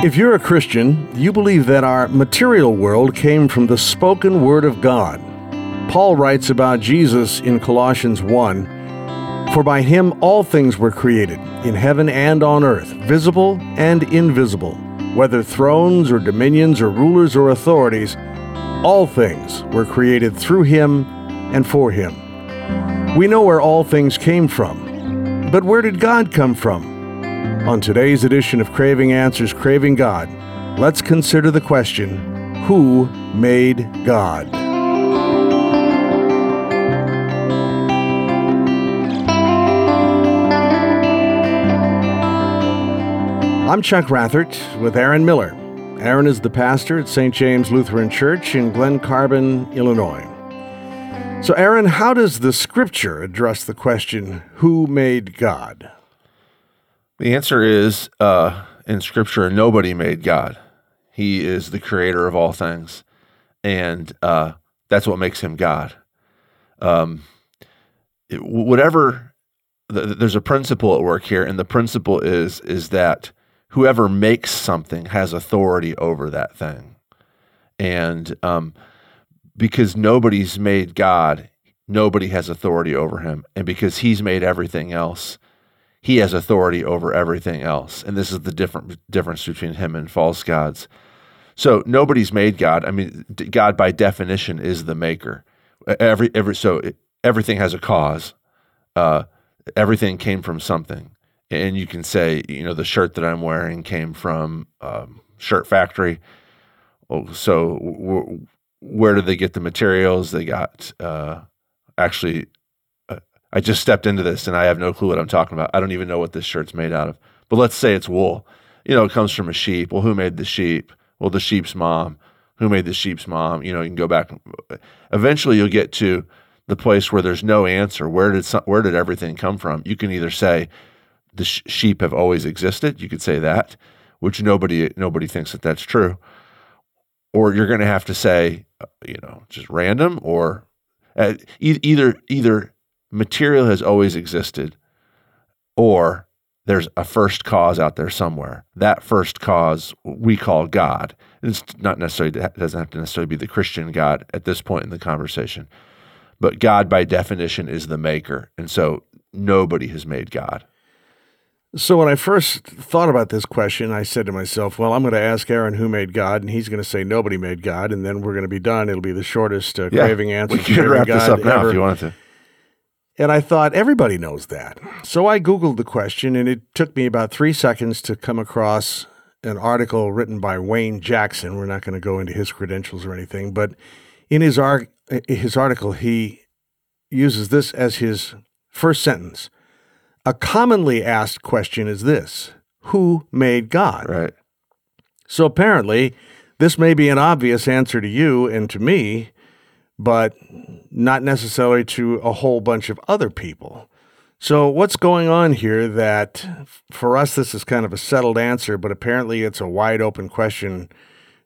If you're a Christian, you believe that our material world came from the spoken word of God. Paul writes about Jesus in Colossians 1 For by him all things were created, in heaven and on earth, visible and invisible, whether thrones or dominions or rulers or authorities, all things were created through him and for him. We know where all things came from. But where did God come from? On today's edition of Craving Answers, Craving God, let's consider the question Who made God? I'm Chuck Rathert with Aaron Miller. Aaron is the pastor at St. James Lutheran Church in Glen Carbon, Illinois. So, Aaron, how does the scripture address the question, Who made God? The answer is uh, in Scripture, nobody made God. He is the creator of all things, and uh, that's what makes him God. Um, it, whatever th- there's a principle at work here, and the principle is is that whoever makes something has authority over that thing, and um, because nobody's made God, nobody has authority over him, and because He's made everything else he has authority over everything else. And this is the different difference between him and false gods. So nobody's made God. I mean, God by definition is the maker. Every every so everything has a cause. Uh, everything came from something, and you can say, you know, the shirt that I'm wearing came from um, Shirt Factory. Oh, so where did they get the materials? They got uh, actually I just stepped into this and I have no clue what I'm talking about. I don't even know what this shirt's made out of. But let's say it's wool. You know, it comes from a sheep. Well, who made the sheep? Well, the sheep's mom. Who made the sheep's mom? You know, you can go back. Eventually, you'll get to the place where there's no answer. Where did some, where did everything come from? You can either say the sh- sheep have always existed. You could say that, which nobody nobody thinks that that's true. Or you're going to have to say, uh, you know, just random or uh, e- either either material has always existed, or there's a first cause out there somewhere. That first cause we call God. It's not necessarily it doesn't have to necessarily be the Christian God at this point in the conversation, but God by definition is the maker, and so nobody has made God. So when I first thought about this question, I said to myself, "Well, I'm going to ask Aaron who made God, and he's going to say nobody made God, and then we're going to be done. It'll be the shortest uh, yeah, craving answer. We can wrap God this up now ever. if you wanted to." And I thought everybody knows that. So I Googled the question, and it took me about three seconds to come across an article written by Wayne Jackson. We're not going to go into his credentials or anything, but in his, ar- his article, he uses this as his first sentence. A commonly asked question is this Who made God? Right. So apparently, this may be an obvious answer to you and to me, but not necessarily to a whole bunch of other people. So, what's going on here that for us, this is kind of a settled answer, but apparently it's a wide open question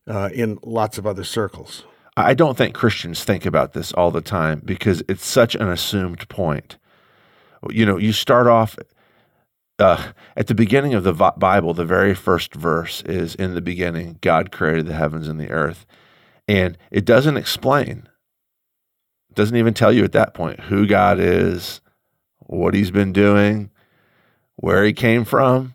uh, in lots of other circles? I don't think Christians think about this all the time because it's such an assumed point. You know, you start off uh, at the beginning of the Bible, the very first verse is In the beginning, God created the heavens and the earth. And it doesn't explain doesn't even tell you at that point who God is, what he's been doing, where he came from,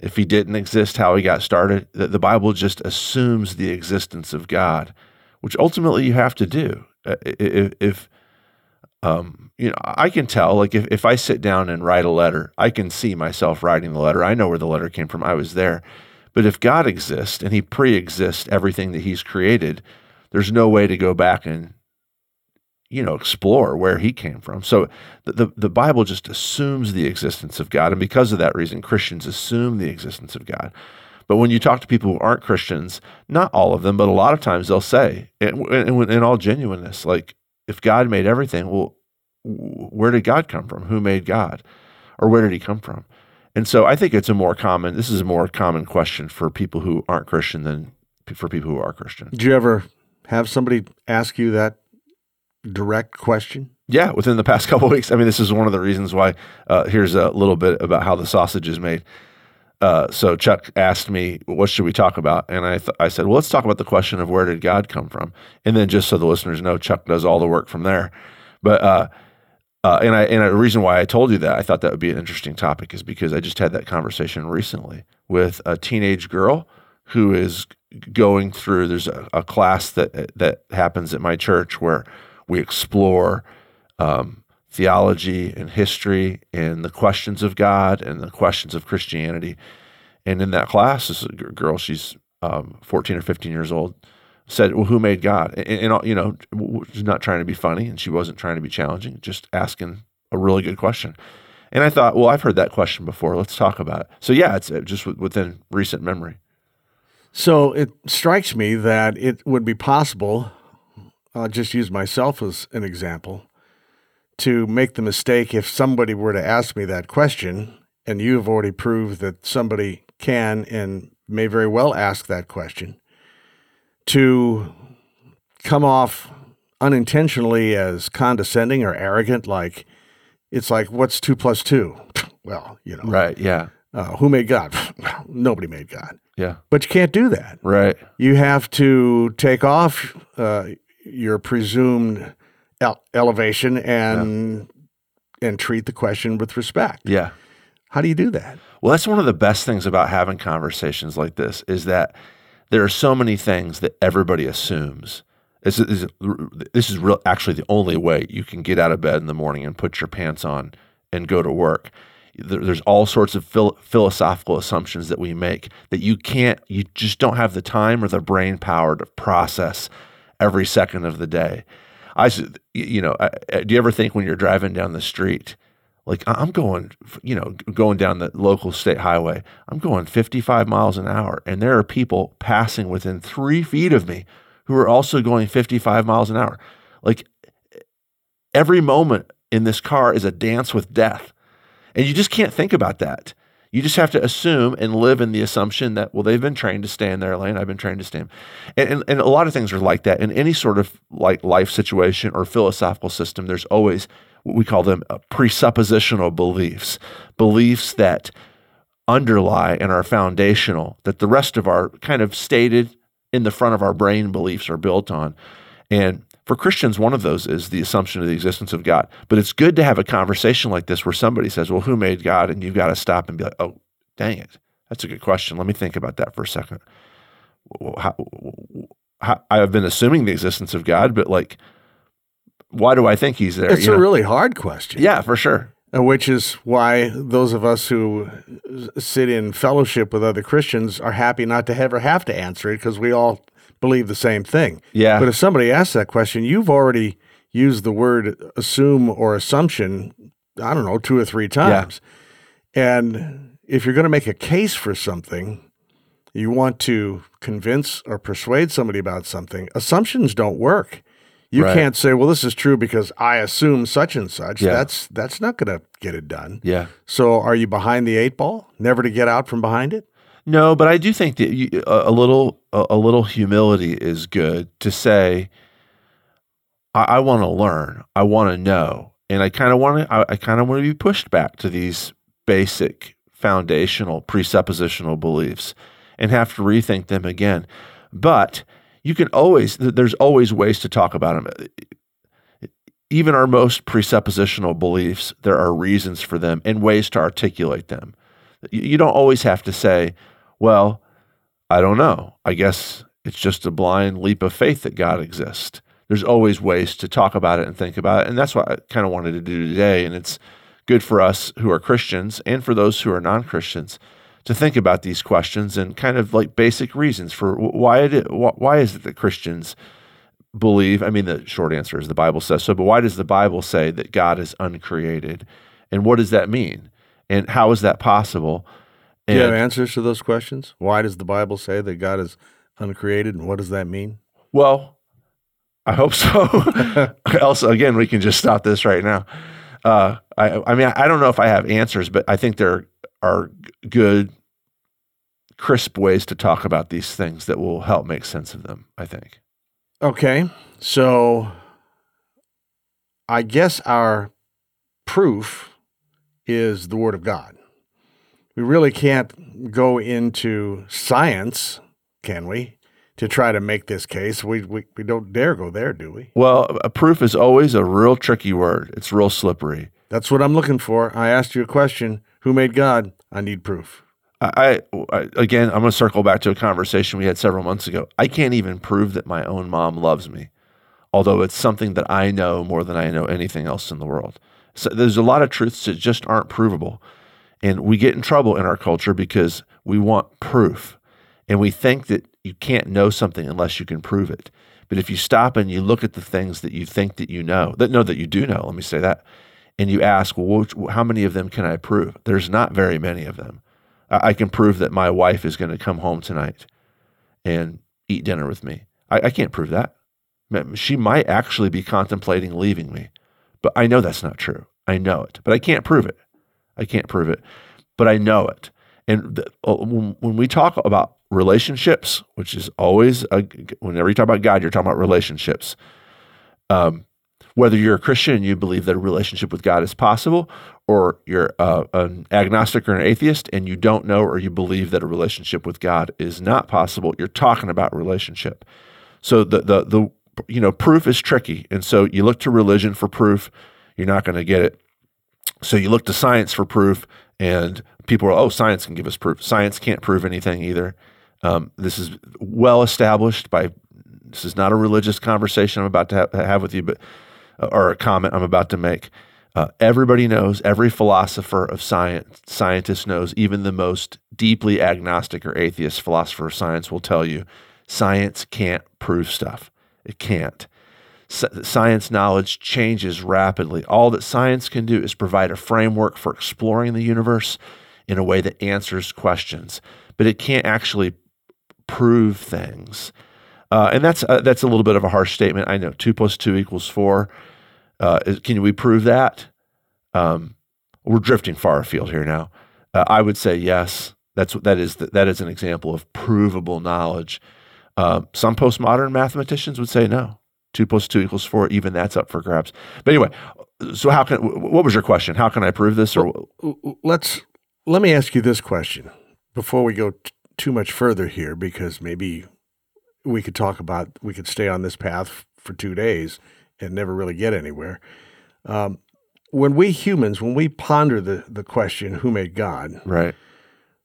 if he didn't exist, how he got started. The, Bible just assumes the existence of God, which ultimately you have to do. Uh, if, if um, you know, I can tell, like if, if I sit down and write a letter, I can see myself writing the letter. I know where the letter came from. I was there. But if God exists and he pre-exists everything that he's created, there's no way to go back and you know explore where he came from. So the, the, bible just assumes the existence of god and because of that reason christians assume the existence of god. But when you talk to people who aren't christians not all of them but a lot of times they'll say in, in, in all genuineness like if god made everything well where did god come from? Who made god? Or where did he come from? And so i think it's a more common this is a more common question for people who aren't christian than for people who are christian. Do you ever have somebody ask you that direct question? Yeah, within the past couple weeks. I mean, this is one of the reasons why. Uh, here's a little bit about how the sausage is made. uh, so Chuck asked me, "What should we talk about?" And I th- I said, "Well, let's talk about the question of where did God come from." And then just so the listeners know, Chuck does all the work from there. But uh, uh, and I and a reason why I told you that I thought that would be an interesting topic is because I just had that conversation recently with a teenage girl who is going through. There's a, a class that that happens at my church where we explore. Um, theology and history and the questions of God and the questions of Christianity. And in that class, this girl, she's um, 14 or 15 years old, said, Well, who made God? And, and, you know, she's not trying to be funny and she wasn't trying to be challenging, just asking a really good question. And I thought, well, I've heard that question before. Let's talk about it. So, yeah, it's uh, just within recent memory. So it strikes me that it would be possible, I'll just use myself as an example, to make the mistake if somebody were to ask me that question, and you have already proved that somebody can and may very well ask that question, to come off unintentionally as condescending or arrogant, like it's like, what's two plus two? Well, you know. Right. Yeah. Uh, who made God? Nobody made God. Yeah. But you can't do that. Right. You have to take off uh, your presumed ele- elevation and yeah. and treat the question with respect. Yeah. How do you do that? Well, that's one of the best things about having conversations like this is that there are so many things that everybody assumes. This is, this is real, actually the only way you can get out of bed in the morning and put your pants on and go to work. There's all sorts of phil- philosophical assumptions that we make that you can't, you just don't have the time or the brain power to process every second of the day. I, you know, do you ever think when you're driving down the street, like I'm going, you know, going down the local state highway, I'm going 55 miles an hour, and there are people passing within three feet of me who are also going 55 miles an hour. Like every moment in this car is a dance with death. And you just can't think about that. You just have to assume and live in the assumption that, well, they've been trained to stay in their lane. I've been trained to stay. And, and, and a lot of things are like that. In any sort of like life situation or philosophical system, there's always what we call them uh, presuppositional beliefs, beliefs that underlie and are foundational, that the rest of our kind of stated in the front of our brain beliefs are built on. And for Christians, one of those is the assumption of the existence of God. But it's good to have a conversation like this where somebody says, Well, who made God? And you've got to stop and be like, Oh, dang it. That's a good question. Let me think about that for a second. How, how, I've been assuming the existence of God, but like, why do I think he's there? It's a know? really hard question. Yeah, for sure. Uh, which is why those of us who sit in fellowship with other Christians are happy not to ever have to answer it because we all believe the same thing. Yeah. But if somebody asks that question, you've already used the word assume or assumption, I don't know, two or three times. Yeah. And if you're going to make a case for something, you want to convince or persuade somebody about something, assumptions don't work. You right. can't say, "Well, this is true because I assume such and such." Yeah. That's that's not going to get it done. Yeah. So, are you behind the eight ball? Never to get out from behind it? No, but I do think that you, a, a, little a, a, little humility is good to say. I, I want to learn. I want to know, and I kind of want to. I, I kind of want to be pushed back to these basic, foundational, presuppositional beliefs, and have to rethink them again. But you can always. There's always ways to talk about them uh, even our most presuppositional beliefs, there are reasons for them and ways to articulate them. You don't always have to say, well, I don't know. I guess it's just a blind leap of faith that God exists. There's always ways to talk about it and think about it. And that's what I kind of wanted to do today. And it's good for us who are Christians and for those who are non Christians to think about these questions and kind of like basic reasons for why it why is it that Christians believe I mean the short answer is the Bible says so but why does the Bible say that God is uncreated and what does that mean and how is that possible do you have answers to those questions? Why does the Bible say that God is uncreated, and what does that mean? Well, I hope so. Else, again, we can just stop this right now. Uh, I, I mean, I don't know if I have answers, but I think there are good, crisp ways to talk about these things that will help make sense of them. I think. Okay, so I guess our proof is the Word of God we really can't go into science, can we, to try to make this case? We, we, we don't dare go there, do we? Well, a proof is always a real tricky word. It's real slippery. That's what I'm looking for. I asked you a question Who made God? I need proof. I, I again, I'm going to circle back to a conversation we had several months ago. I can't even prove that my own mom loves me, although it's something that I know more than I know anything else in the world. So there's a lot of truths that just aren't provable. And we get in trouble in our culture because we want proof. And we think that you can't know something unless you can prove it. But if you stop and you look at the things that you think that you know, that know that you do know, let me say that, and you ask, well, which, how many of them can I prove? There's not very many of them. I, I can prove that my wife is going to come home tonight and eat dinner with me. I, I can't prove that. She might actually be contemplating leaving me, but I know that's not true. I know it, but I can't prove it. I can't prove it, but I know it. And uh, when, when we talk about relationships, which is always, a, whenever you talk about God, you're talking about relationships. Um, whether you're a Christian and you believe that a relationship with God is possible, or you're uh, an agnostic or an atheist and you don't know or you believe that a relationship with God is not possible, you're talking about relationship. So the the the you know proof is tricky, and so you look to religion for proof. You're not going to get it. So you look to science for proof, and people are, oh, science can give us proof. Science can't prove anything either. Um, this is well established by. This is not a religious conversation I'm about to have, have with you, but or a comment I'm about to make. Uh, everybody knows, every philosopher of science, scientist knows, even the most deeply agnostic or atheist philosopher of science will tell you science can't prove stuff. It can't. Science knowledge changes rapidly. All that science can do is provide a framework for exploring the universe in a way that answers questions, but it can't actually prove things. Uh, and that's uh, that's a little bit of a harsh statement. I know two plus two equals four. Uh, can we prove that? Um, we're drifting far afield here now. Uh, I would say yes. That's that is that is an example of provable knowledge. Uh, some postmodern mathematicians would say no. Two plus two equals four. Even that's up for grabs. But anyway, so how can? What was your question? How can I prove this? Or well, let's let me ask you this question before we go t- too much further here, because maybe we could talk about we could stay on this path for two days and never really get anywhere. Um, when we humans, when we ponder the, the question, who made God? Right.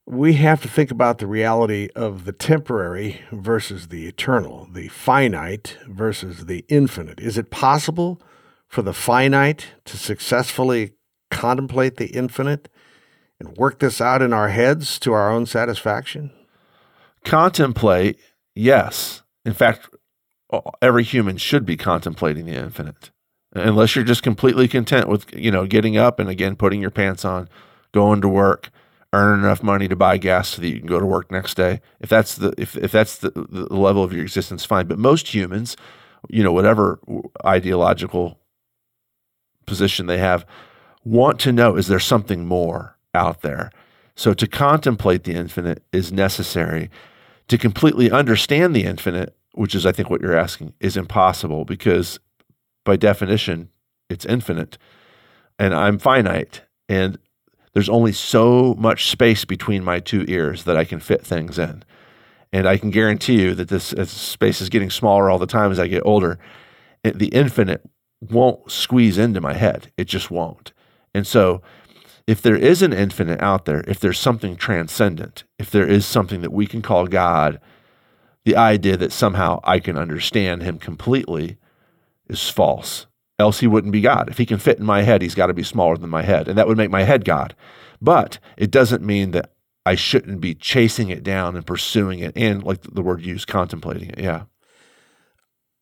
We have to think about the reality of the temporary versus the eternal, the finite versus the infinite. Is it possible for the finite to successfully contemplate the infinite and work this out in our heads to our own satisfaction? Contemplate Yes. In fact, every human should be contemplating the infinite. Unless you're just completely content with, you know, getting up and again putting your pants on, going to work, earning enough money to buy gas so that you can go to work next day. If that's the if, if that's the, the level of your existence, fine. But most humans, you know, whatever ideological position they have, want to know is there something more out there? So to contemplate the infinite is necessary to completely understand the infinite, which is, I think, what you're asking, is impossible because by definition, it's infinite and I'm finite. And there's only so much space between my two ears that I can fit things in. And I can guarantee you that this space is getting smaller all the time as I get older. the infinite won't squeeze into my head. It just won't. And so if there is an infinite out there, if there's something transcendent, if there is something that we can call God, the idea that somehow I can understand him completely is false. Else he wouldn't be God. If he can fit in my head, he's got to be smaller than my head. And that would make my head God. But it doesn't mean that I shouldn't be chasing it down and pursuing it and, like the word used, contemplating it. Yeah.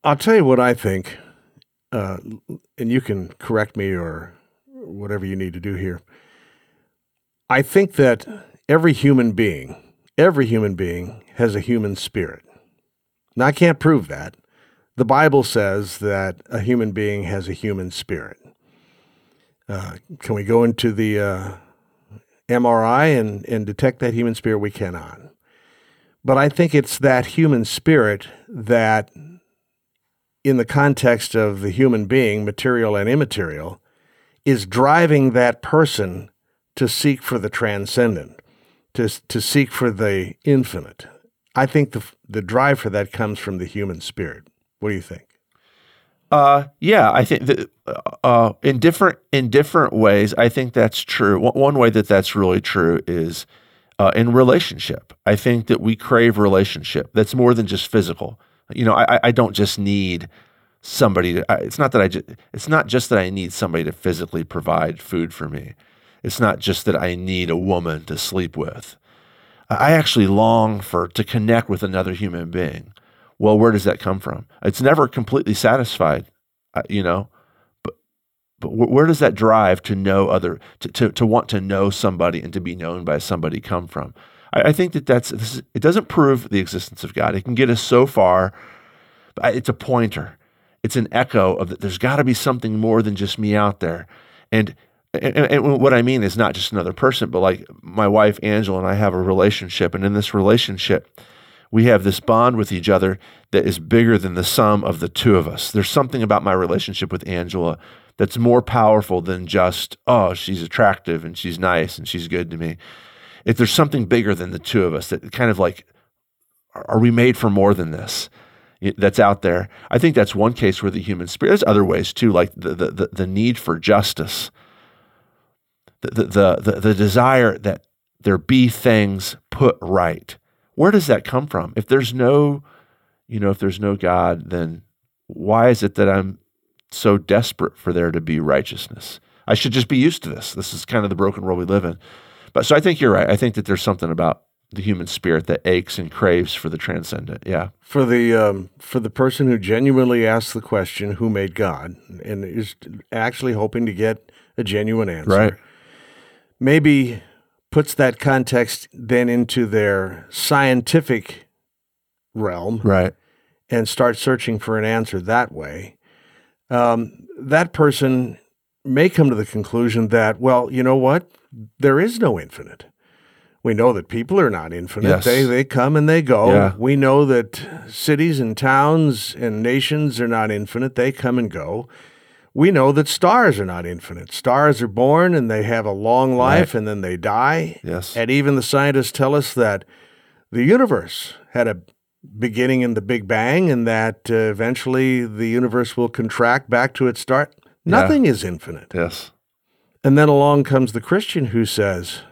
I'll tell you what I think, uh, and you can correct me or whatever you need to do here. I think that every human being, every human being has a human spirit. Now, I can't prove that. The Bible says that a human being has a human spirit. Uh, can we go into the uh, MRI and, and detect that human spirit? We cannot. But I think it's that human spirit that, in the context of the human being, material and immaterial, is driving that person to seek for the transcendent. to to seek for the infinite. I think the the drive for that comes from the human spirit. What do you think? Uh, yeah, I think that uh, in different in different ways, I think that's true. One, way that that's really true is uh, in relationship. I think that we crave relationship. That's more than just physical. You know, I, I don't just need somebody to. It's not that I. Just, it's not just that I need somebody to physically provide food for me. It's not just that I need a woman to sleep with. I actually long for to connect with another human being. Well, where does that come from? It's never completely satisfied, uh, you know. But but where does that drive to know other to, to, to want to know somebody and to be known by somebody come from? I, I think that that's is, it doesn't prove the existence of God. It can get us so far, but it's a pointer. It's an echo of that. There's got to be something more than just me out there, and and, and, what I mean is not just another person, but like my wife Angela and I have a relationship, and in this relationship, we have this bond with each other that is bigger than the sum of the two of us. There's something about my relationship with Angela that's more powerful than just, oh, she's attractive and she's nice and she's good to me. If there's something bigger than the two of us that kind of like, are we made for more than this? That's out there. I think that's one case where the human spirit. There's other ways too, like the the, the need for justice, the, the the the desire that there be things put right where does that come from? If there's no, you know, if there's no God, then why is it that I'm so desperate for there to be righteousness? I should just be used to this. This is kind of the broken world we live in. But so I think you're right. I think that there's something about the human spirit that aches and craves for the transcendent. Yeah. For the um, for the person who genuinely asks the question, "Who made God?" and is actually hoping to get a genuine answer, right? Maybe puts that context then into their scientific realm, right, and starts searching for an answer that way, um, that person may come to the conclusion that, well, you know what, there is no infinite. We know that people are not infinite. Yes. They they come and they go. Yeah. We know that cities and towns and nations are not infinite. They come and go we know that stars are not infinite. Stars are born and they have a long life right. and then they die. Yes. And even the scientists tell us that the universe had a beginning in the Big Bang and that uh, eventually the universe will contract back to its start. Nothing yeah. is infinite. Yes. And then along comes the Christian who says,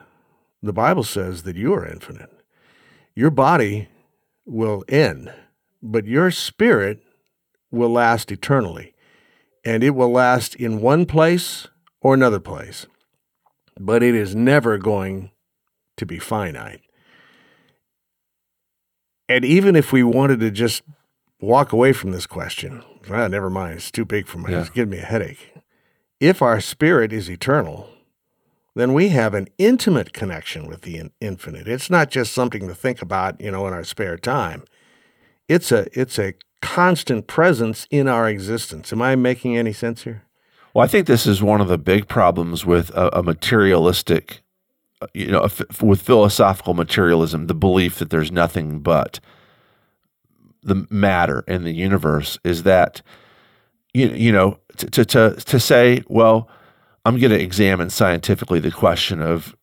the Bible says that you are infinite. Your body will end, but your spirit will last eternally and it will last in one place or another place, but it is never going to be finite. And even if we wanted to just walk away from this question, ah, never mind, it's too big for me, yeah. it's giving me a headache. If our spirit is eternal, then we have an intimate connection with the infinite. It's not just something to think about, you know, in our spare time. It's a it's a constant presence in our existence. Am I making any sense here? Well, I think this is one of the big problems with a, a materialistic, uh, you know, with philosophical materialism, the belief that there's nothing but the matter in the universe is that, you, you know, to, to, to say, well, I'm going to examine scientifically the question of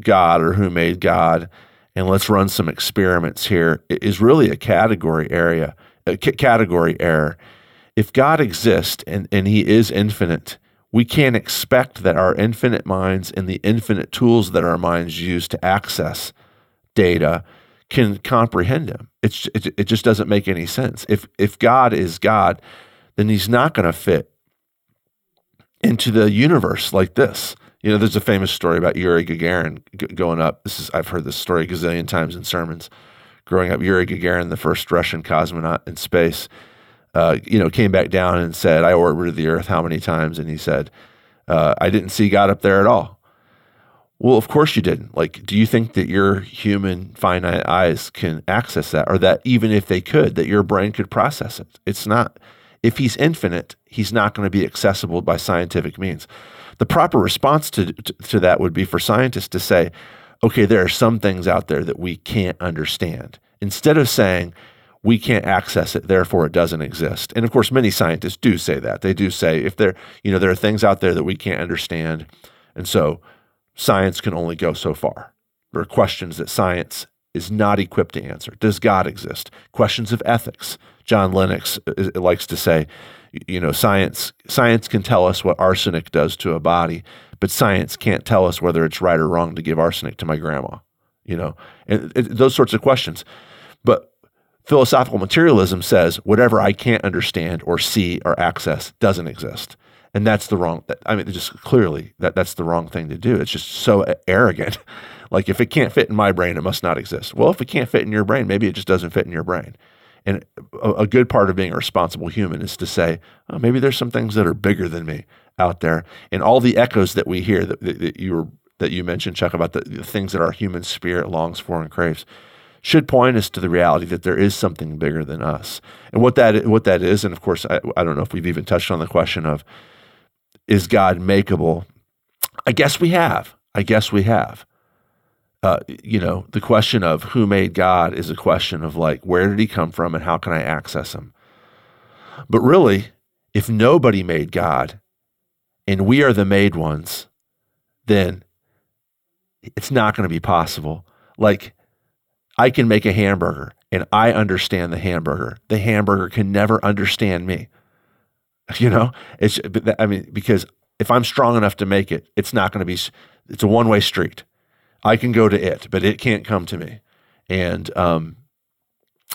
God or who made God, and let's run some experiments here is really a category area uh, c- category error. If God exists and, and He is infinite, we can't expect that our infinite minds and the infinite tools that our minds use to access data can comprehend Him. It's, it, it just doesn't make any sense. If, if God is God, then He's not going to fit into the universe like this. You know, there's a famous story about Yuri Gagarin g- going up. This is I've heard this story a gazillion times in sermons growing up, Yuri Gagarin, the first Russian cosmonaut in space, uh, you know, came back down and said, "I orbited the Earth how many times?" And he said, uh, "I didn't see God up there at all." Well, of course you didn't. Like, do you think that your human finite eyes can access that, or that even if they could, that your brain could process it? It's not. If he's infinite, he's not going to be accessible by scientific means. The proper response to, to, to that would be for scientists to say, okay, there are some things out there that we can't understand. Instead of saying, we can't access it, therefore it doesn't exist. And of course, many scientists do say that. They do say if there, you know, there are things out there that we can't understand, and so science can only go so far. There are questions that science is not equipped to answer. Does God exist? Questions of ethics. John Lennox uh, likes to say, you know, science science can tell us what arsenic does to a body, but science can't tell us whether it's right or wrong to give arsenic to my grandma. You know, and those sorts of questions. But philosophical materialism says whatever I can't understand or see or access doesn't exist. And that's the wrong. I mean, just clearly that that's the wrong thing to do. It's just so arrogant. Like if it can't fit in my brain, it must not exist. Well, if it can't fit in your brain, maybe it just doesn't fit in your brain. And a, a good part of being a responsible human is to say, oh, maybe there's some things that are bigger than me out there. And all the echoes that we hear that, that, that you were that you mentioned, Chuck, about the, the things that our human spirit longs for and craves should point us to the reality that there is something bigger than us. And what that what that is, and of course, I, I don't know if we've even touched on the question of is God makeable? I guess we have. I guess we have. Uh, you know, the question of who made God is a question of like, where did he come from and how can I access him? But really, if nobody made God and we are the made ones, then it's not going to be possible. Like, I can make a hamburger and I understand the hamburger. The hamburger can never understand me. You know, it's, I mean, because if I'm strong enough to make it, it's not going to be, it's a one way street. I can go to it, but it can't come to me. And um,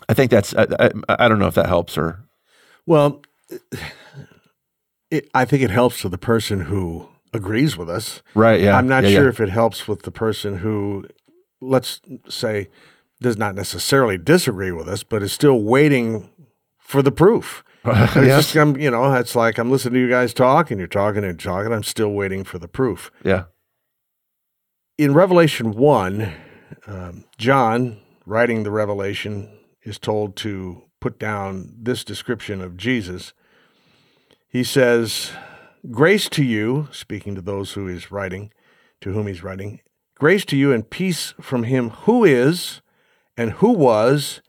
I think that's, I, I, I don't know if that helps or. Well, it, I think it helps to the person who agrees with us. Right. Yeah. I'm not yeah, sure yeah. if it helps with the person who, let's say, does not necessarily disagree with us, but is still waiting for the proof. It's yes. just, I'm, you know, it's like I'm listening to you guys talk, and you're talking and talking. I'm still waiting for the proof. Yeah. In Revelation one, um, John, writing the Revelation, is told to put down this description of Jesus. He says, "Grace to you," speaking to those who he's writing, to whom he's writing, "Grace to you and peace from him who is, and who was,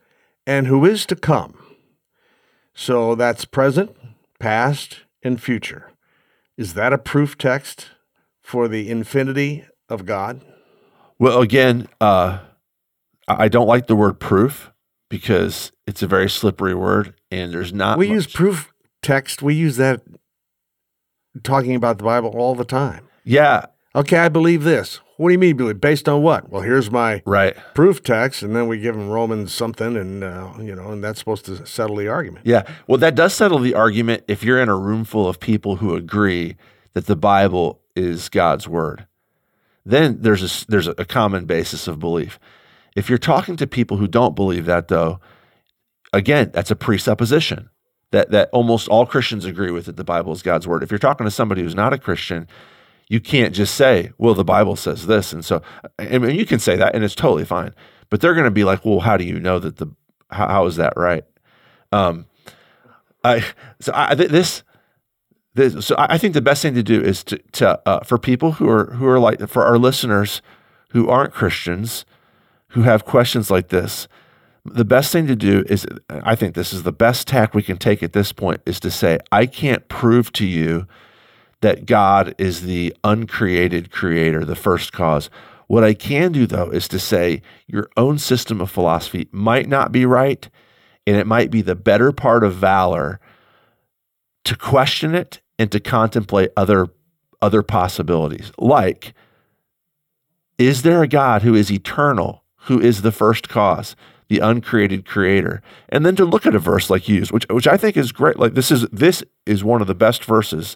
and who is to come." So that's present, past, and future. Is that a proof text for the infinity of God? Well, again, uh, I don't like the word proof because it's a very slippery word and there's not. we much- use proof text. We use that talking about the Bible all the time. Yeah. Okay, I believe this. What do you mean believe? Based on what? Well, here's my Right. proof text, and then we give them Romans something, and uh, you know, and that's supposed to settle the argument. Yeah. Well, that does settle the argument if you're in a room full of people who agree that the Bible is God's word. Then there's a, there's a common basis of belief. If you're talking to people who don't believe that, though, again, that's a presupposition that that almost all Christians agree with that the Bible is God's word. If you're talking to somebody who's not a Christian, you can't just say, "Well, the Bible says this," and so I mean, you can say that, and it's totally fine. But they're going to be like, "Well, how do you know that the how, how is that right?" Um, I so I th- this so I I think the best thing to do is to to uh, for people who are who are like for our listeners who aren't Christians who have questions like this. The best thing to do is, I think this is the best tack we can take at this point, is to say, I can't prove to you that God is the uncreated creator, the first cause. What I can do, though, is to say your own system of philosophy might not be right, and it might be the better part of valor to question it and to contemplate other, other possibilities. Like, is there a God who is eternal, who is the first cause? the uncreated creator and then to look at a verse like you which which I think is great like this is this is one of the best verses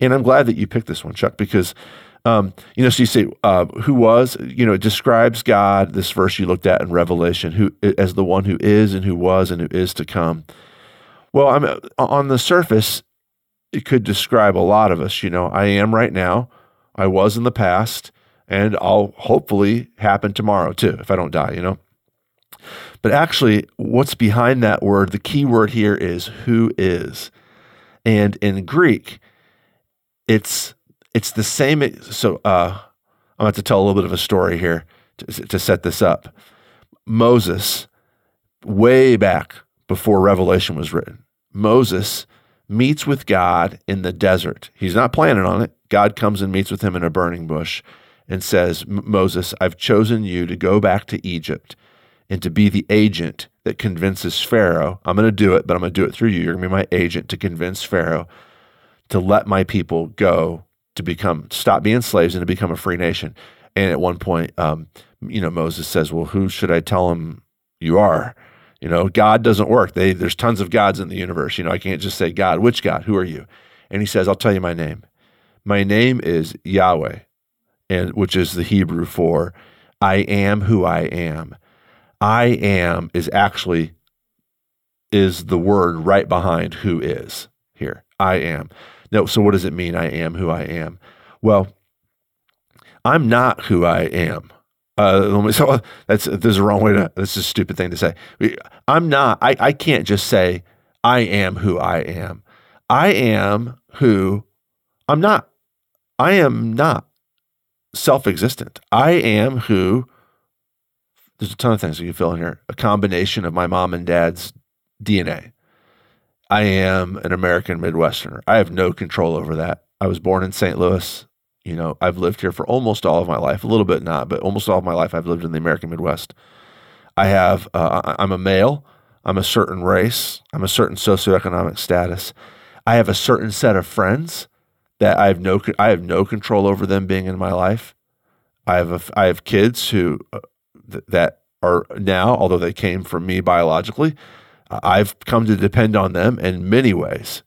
and I'm glad that you picked this one Chuck because um, you know so you say uh, who was you know it describes God this verse you looked at in Revelation who as the one who is and who was and who is to come well I'm on the surface it could describe a lot of us you know I am right now I was in the past and I'll hopefully happen tomorrow too if I don't die you know but actually, what's behind that word, the key word here is who is. And in Greek, it's it's the same. So uh, I'm about to tell a little bit of a story here to, to set this up. Moses, way back before Revelation was written, Moses meets with God in the desert. He's not planning on it. God comes and meets with him in a burning bush and says, Moses, I've chosen you to go back to Egypt and to be the agent that convinces Pharaoh. I'm going to do it, but I'm going to do it through you. You're going to be my agent to convince Pharaoh to let my people go to become, stop being slaves and to become a free nation. And at one point, um, you know, Moses says, Well, who should I tell him you are? You know, God doesn't work. They, there's tons of gods in the universe. You know, I can't just say, God, which God? Who are you? And he says, I'll tell you my name. My name is Yahweh, and which is the Hebrew for I am who I am. I am is actually is the word right behind who is here. I am. No, so what does it mean? I am who I am. Well, I'm not who I am. Uh, so that's there's a wrong way to. That's a stupid thing to say. I'm not. I, I can't just say I am who I am. I am who I'm not. I am not self-existent. I am who. There's a ton of things you can fill in here. A combination of my mom and dad's DNA. I am an American Midwesterner. I have no control over that. I was born in St. Louis. You know, I've lived here for almost all of my life, a little bit not, but almost all of my life I've lived in the American Midwest. I have, uh, I'm a male, I'm a certain race, I'm a certain socioeconomic status. I have a certain set of friends that I have no, I have no control over them being in my life. I have, a, I have kids who, uh, th- that are now, although they came from me biologically, I've come to depend on them in many ways.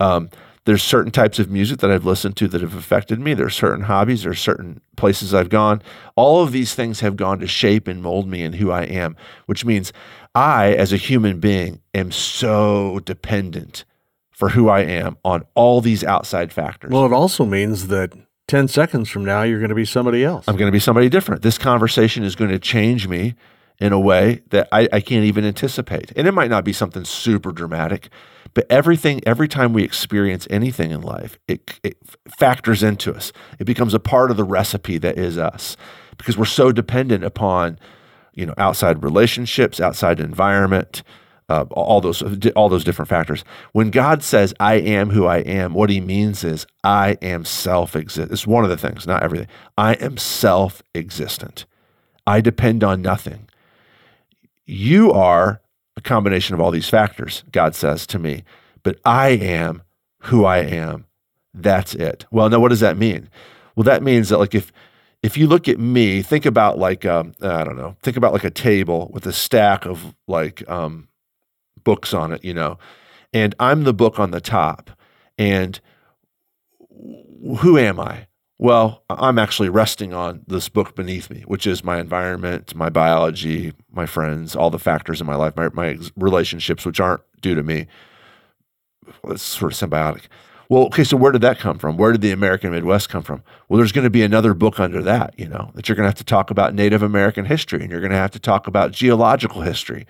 Um, there's certain types of music that I've listened to that have affected me. There's certain hobbies, there's certain places I've gone. All of these things have gone to shape and mold me and who I am, which means I, as a human being, am so dependent for who I am on all these outside factors. Well, it also means that 10 seconds from now, you're going to be somebody else. I'm going to be somebody different. This conversation is going to change me in a way that I, I can't even anticipate. And it might not be something super dramatic, but everything, every time we experience anything in life, it, it factors into us. It becomes a part of the recipe that is us because we're so dependent upon, you know, outside relationships, outside environment, uh, all those all those different factors. When God says, "I am who I am," what He means is, "I am self-existent." It's one of the things, not everything. I am self-existent. I depend on nothing. You are a combination of all these factors, God says to me, but I am who I am. That's it. Well, now what does that mean? Well, that means that like if if you look at me, think about like um, I don't know, think about like a table with a stack of like um, books on it, you know, and I'm the book on the top, and who am I? Well, I'm actually resting on this book beneath me, which is my environment, my biology, my friends, all the factors in my life, my, my relationships, which aren't due to me. It's sort of symbiotic. Well, okay, so where did that come from? Where did the American Midwest come from? Well, there's going to be another book under that, you know, that you're going to have to talk about Native American history and you're going to have to talk about geological history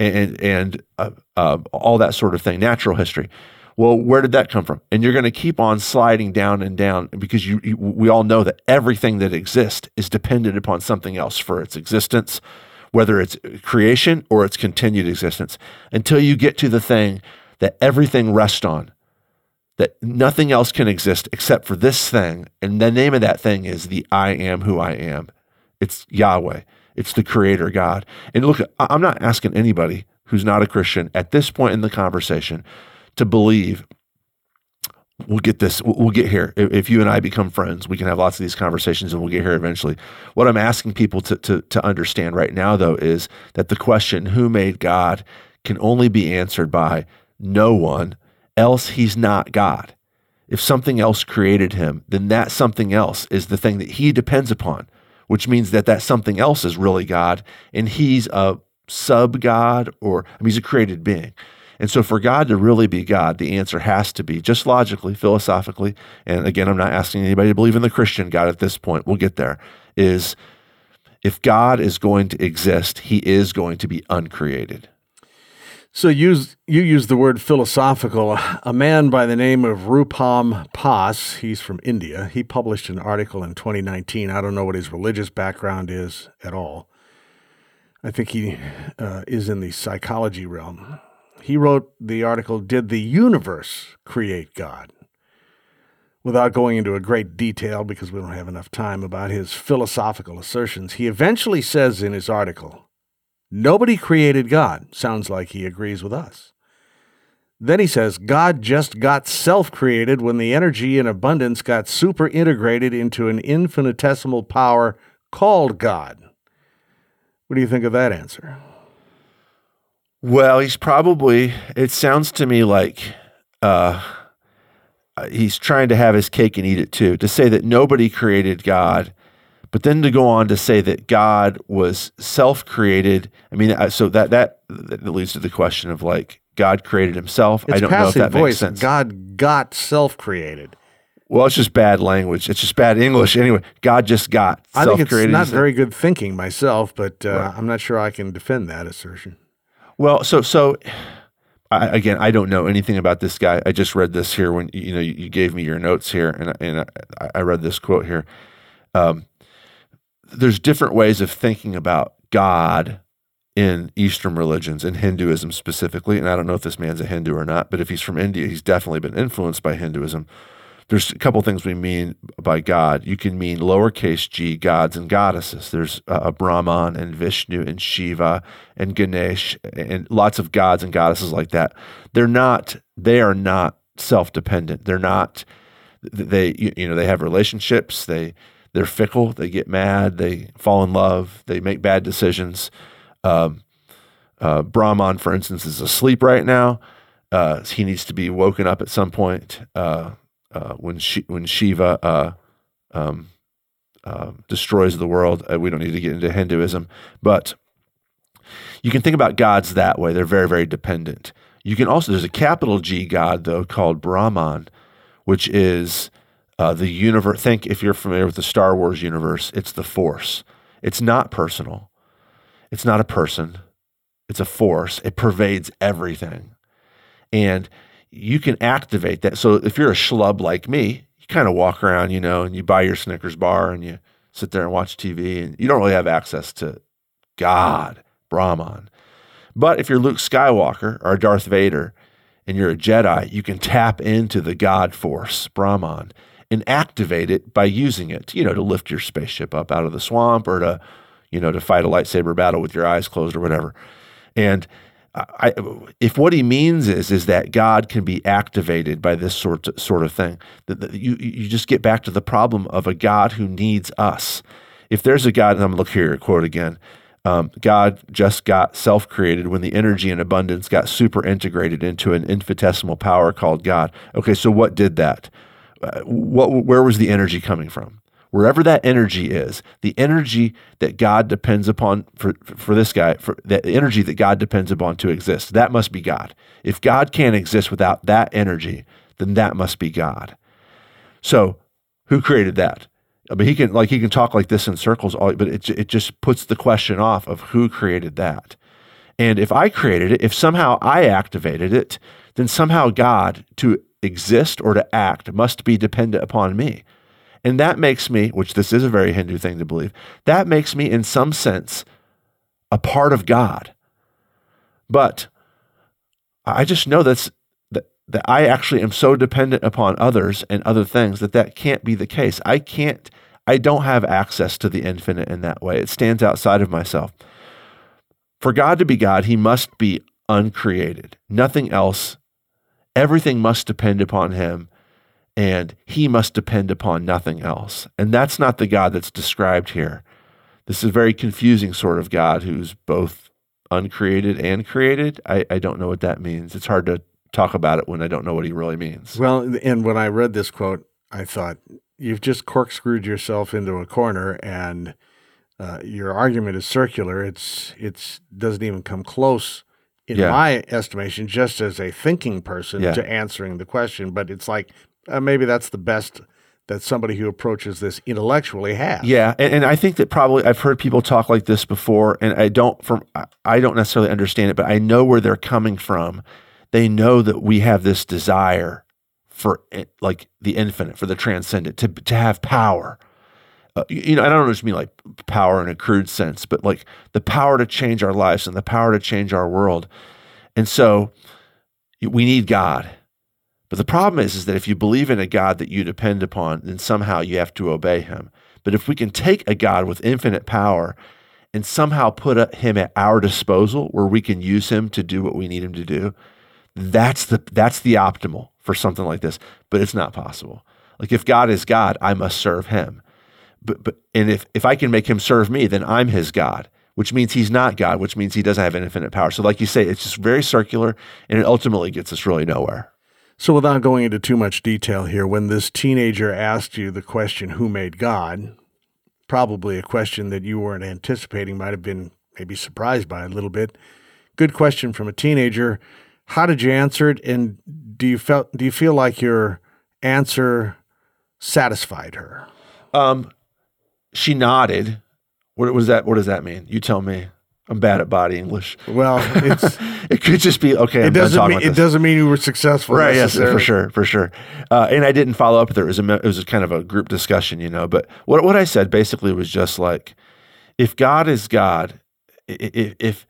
and, and uh, uh, all that sort of thing, natural history. Well, where did that come from? And you're going to keep on sliding down and down because you, you, we all know that everything that exists is dependent upon something else for its existence, whether it's creation or its continued existence, until you get to the thing that everything rests on, that nothing else can exist except for this thing. And the name of that thing is the I am who I am. It's Yahweh. It's the creator God. And look, I'm not asking anybody who's not a Christian at this point in the conversation to believe we'll get this we'll get here. If you and i become friends we can have lots of these conversations and we'll get here eventually. What i'm asking people to, to, to understand right now though is that the question who made god can only be answered by no one else he's not god. If something else created him then that something else is the thing that he depends upon which means that that something else is really god and he's a sub god or I mean, he's a created being and so, for God to really be God, the answer has to be just logically, philosophically, and again, I'm not asking anybody to believe in the Christian God at this point, we'll get there, is if God is going to exist, he is going to be uncreated. So use, you use the word philosophical. A man by the name of Rupam Pas, he's from India, he published an article in 2019. I don't know what his religious background is at all. I think he uh, is in the psychology realm. He wrote the article, Did the Universe Create God? without going into a great detail because we don't have enough time about his philosophical assertions, he eventually says in his article, Nobody created God. Sounds like he agrees with us. Then he says, God just got self created when the energy in abundance got super integrated into an infinitesimal power called God. What do you think of that answer? Well, he's probably, it sounds to me like uh, he's trying to have his cake and eat it too. To say that nobody created God, but then to go on to say that God was self created. I mean, so that, that, that leads to the question of like, God created himself. It's I don't know if that voice. makes sense. God got self created. Well, it's just bad language. It's just bad English. Anyway, God just got I think it's not very good thinking myself, but uh, Right. I'm not sure I can defend that assertion. Well, so so I, again, I don't know anything about this guy. I just read this here when you know you, gave me your notes here, and and I, I read this quote here. Um, there's different ways of thinking about God in Eastern religions, in Hinduism specifically. And I don't know if this man's a Hindu or not, but if he's from India, he's definitely been influenced by Hinduism. There's a couple things we mean by God. You can mean lowercase g gods and goddesses. There's uh, Brahman and Vishnu and Shiva and Ganesh and lots of gods and goddesses like that. They're not. They are not self-dependent. They're not. They you know they have relationships. They they're fickle. They get mad. They fall in love. They make bad decisions. Um, uh, Brahman, for instance, is asleep right now. Uh, he needs to be woken up at some point. Uh, uh, when she, when Shiva uh, um, uh, destroys the world, uh, we don't need to get into Hinduism, but you can think about gods that way. They're very, very dependent. You can also there's a capital G god though called Brahman, which is uh, the universe. Think if you're familiar with the Star Wars universe, it's the Force. It's not personal. It's not a person. It's a force. It pervades everything, and you can activate that. So if you're a schlub like me, you kind of walk around, you know, and you buy your Snickers bar and you sit there and watch TV, and you don't really have access to God, Brahman. But if you're Luke Skywalker or Darth Vader and you're a Jedi, you can tap into the God force, Brahman, and activate it by using it, you know, to lift your spaceship up out of the swamp or to, you know, to fight a lightsaber battle with your eyes closed or whatever. And I, if what he means is is that God can be activated by this sort of, sort of thing, that you you just get back to the problem of a God who needs us. If there's a God, and I'm gonna look here quote again. Um, God just got self created when the energy and abundance got super integrated into an infinitesimal power called God. Okay, so what did that? Uh, what, where was the energy coming from? Wherever that energy is, the energy that God depends upon for, for this guy, for the energy that God depends upon to exist, that must be God. If God can't exist without that energy, then that must be God. So, who created that? I mean, he can like he can talk like this in circles, all, but it it just puts the question off of who created that. And if I created it, if somehow I activated it, then somehow God to exist or to act must be dependent upon me. And that makes me, which this is a very Hindu thing to believe, that makes me in some sense a part of God. But I just know that's that, that I actually am so dependent upon others and other things that that can't be the case. I can't I don't have access to the infinite in that way. It stands outside of myself. For God to be God, he must be uncreated. Nothing else. Everything must depend upon him and he must depend upon nothing else. And that's not the God that's described here. This is a very confusing sort of God who's both uncreated and created. I, I don't know what that means. It's hard to talk about it when I don't know what he really means. Well, and when I read this quote, I thought you've just corkscrewed yourself into a corner, and uh, your argument is circular. It's it's doesn't even come close, in Yeah. my estimation, just as a thinking person Yeah. to answering the question. But it's like uh, maybe that's the best that somebody who approaches this intellectually has. Yeah, and, and I think that probably I've heard people talk like this before, and I don't from I- don't necessarily understand it, but I know where they're coming from. They know that we have this desire for like the infinite, for the transcendent, to to have power. Uh, you you know, I don't just mean like power in a crude sense, but like the power to change our lives and the power to change our world. And so we need God. But the problem is, is that if you believe in a God that you depend upon, then somehow you have to obey him. But if we can take a God with infinite power and somehow put him at our disposal where we can use him to do what we need him to do, that's the that's the optimal for something like this. But it's not possible. Like if God is God, I must serve him. But but and if if I can make him serve me, then I'm his God which means he's not God, which means he doesn't have infinite power. So, like you say, it's just very circular and it ultimately gets us really nowhere. So, without going into too much detail here, when this teenager asked you the question, Who made God? probably a question that you weren't anticipating, might have been maybe surprised by a little bit. Good question from a teenager. How did you answer it? And do you felt do you feel like your answer satisfied her? Um, she nodded what was that? What does that mean? You tell me. I'm bad at body English. Well, it could just be okay. It I'm doesn't mean it doesn't mean you were successful, right? Yes, for sure, for sure. Uh, and I didn't follow up there. It was a it was a kind of a group discussion, you know. But what what I said basically was just like, if God is God, if if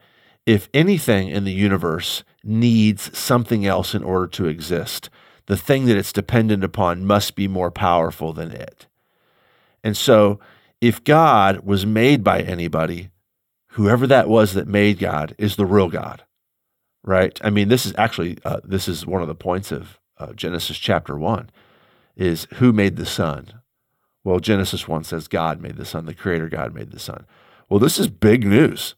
if anything in the universe needs something else in order to exist, the thing that it's dependent upon must be more powerful than it. And so if God was made by anybody, whoever that was that made God is the real God, right? I mean, this is actually uh, this is one of the points of uh, Genesis chapter one, is who made the sun. Well, Genesis one says God made the sun, the Creator God made the sun. Well, this is big news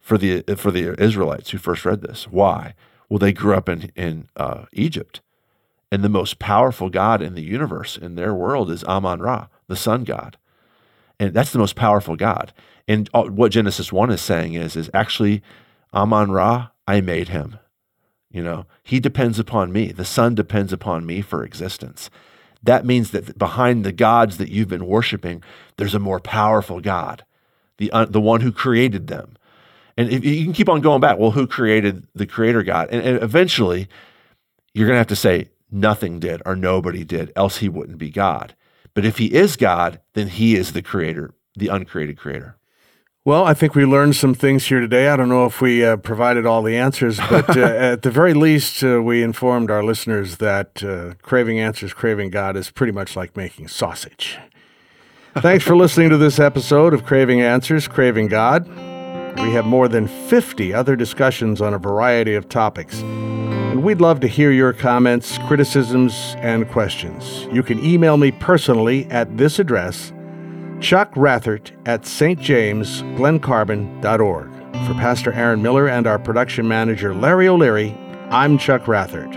for the for the Israelites who first read this. Why? Well, they grew up in in uh, Egypt, and the most powerful God in the universe in their world is Amon Ra, the sun god. And that's the most powerful God. And what Genesis 1 is saying is, is actually, Amon Ra, I made him. You know, he depends upon me. The sun depends upon me for existence. That means that behind the gods that you've been worshiping, there's a more powerful God, the, uh, the one who created them. And if, you can keep on going back, well, who created the creator God? And, and eventually, you're going to have to say, nothing did or nobody did, else he wouldn't be God. But if he is God, then he is the creator, the uncreated creator. Well, I think we learned some things here today. I don't know if we uh, provided all the answers, but uh, at the very least, uh, we informed our listeners that uh, craving answers, craving God is pretty much like making sausage. Thanks for listening to this episode of Craving Answers, Craving God. We have more than 50 other discussions on a variety of topics and we'd love to hear your comments, criticisms, and questions. You can email me personally at this address, Chuck Rathert at stjamesglencarbon.org. For Pastor Aaron Miller and our production manager, Larry O'Leary, I'm Chuck Rathert.